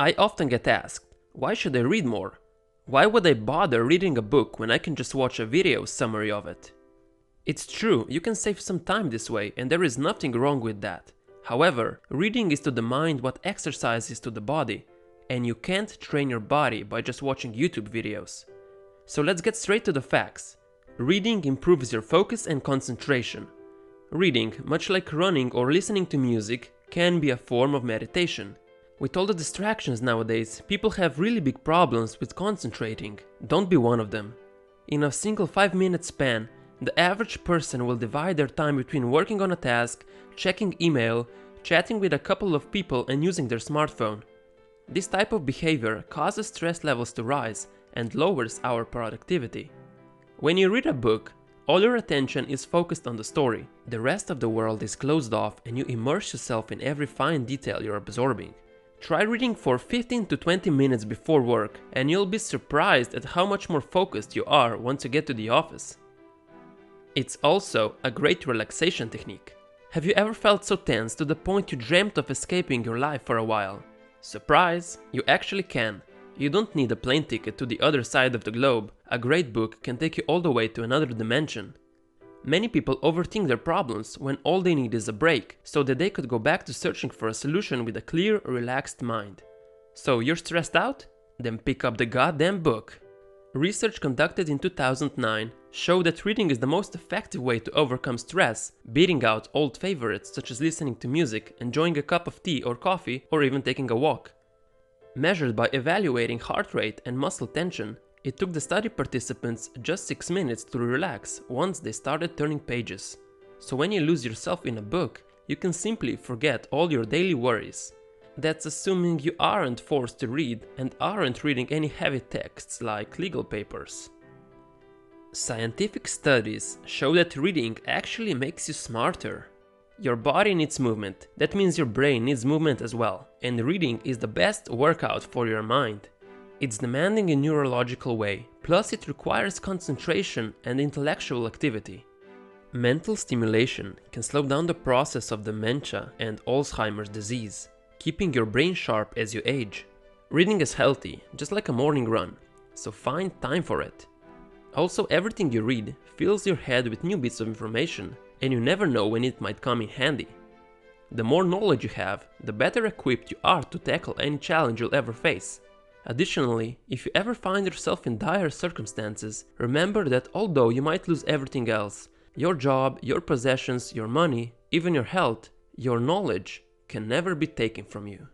I often get asked, why should I read more? Why would I bother reading a book when I can just watch a video summary of it? It's true, you can save some time this way and there is nothing wrong with that. However, reading is to the mind what exercise is to the body, and you can't train your body by just watching YouTube videos. So let's get straight to the facts. Reading improves your focus and concentration. Reading, much like running or listening to music, can be a form of meditation. With all the distractions nowadays, people have really big problems with concentrating. Don't be one of them. In a single 5 minute span, the average person will divide their time between working on a task, checking email, chatting with a couple of people and using their smartphone. This type of behavior causes stress levels to rise and lowers our productivity. When you read a book, all your attention is focused on the story. The rest of the world is closed off and you immerse yourself in every fine detail you're absorbing. Try reading for 15 to 20 minutes before work and you'll be surprised at how much more focused you are once you get to the office. It's also a great relaxation technique. Have you ever felt so tense to the point you dreamt of escaping your life for a while? Surprise! You actually can. You don't need a plane ticket to the other side of the globe, a great book can take you all the way to another dimension. Many people overthink their problems when all they need is a break, so that they could go back to searching for a solution with a clear, relaxed mind. So you're stressed out? Then pick up the goddamn book. Research conducted in 2009 showed that reading is the most effective way to overcome stress, beating out old favorites such as listening to music, enjoying a cup of tea or coffee, or even taking a walk. Measured by evaluating heart rate and muscle tension, it took the study participants just 6 minutes to relax once they started turning pages. So when you lose yourself in a book, you can simply forget all your daily worries. That's assuming you aren't forced to read and aren't reading any heavy texts like legal papers. Scientific studies show that reading actually makes you smarter. Your body needs movement, that means your brain needs movement as well, and reading is the best workout for your mind. It's demanding in a neurological way, plus it requires concentration and intellectual activity. Mental stimulation can slow down the process of dementia and Alzheimer's disease, keeping your brain sharp as you age. Reading is healthy, just like a morning run, so find time for it. Also, everything you read fills your head with new bits of information, and you never know when it might come in handy. The more knowledge you have, the better equipped you are to tackle any challenge you'll ever face. Additionally, if you ever find yourself in dire circumstances, remember that although you might lose everything else, your job, your possessions, your money, even your health, your knowledge can never be taken from you.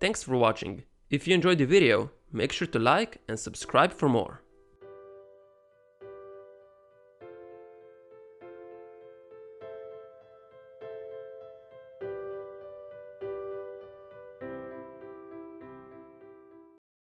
Thanks for watching. If you enjoyed the video, make sure to like and subscribe for more.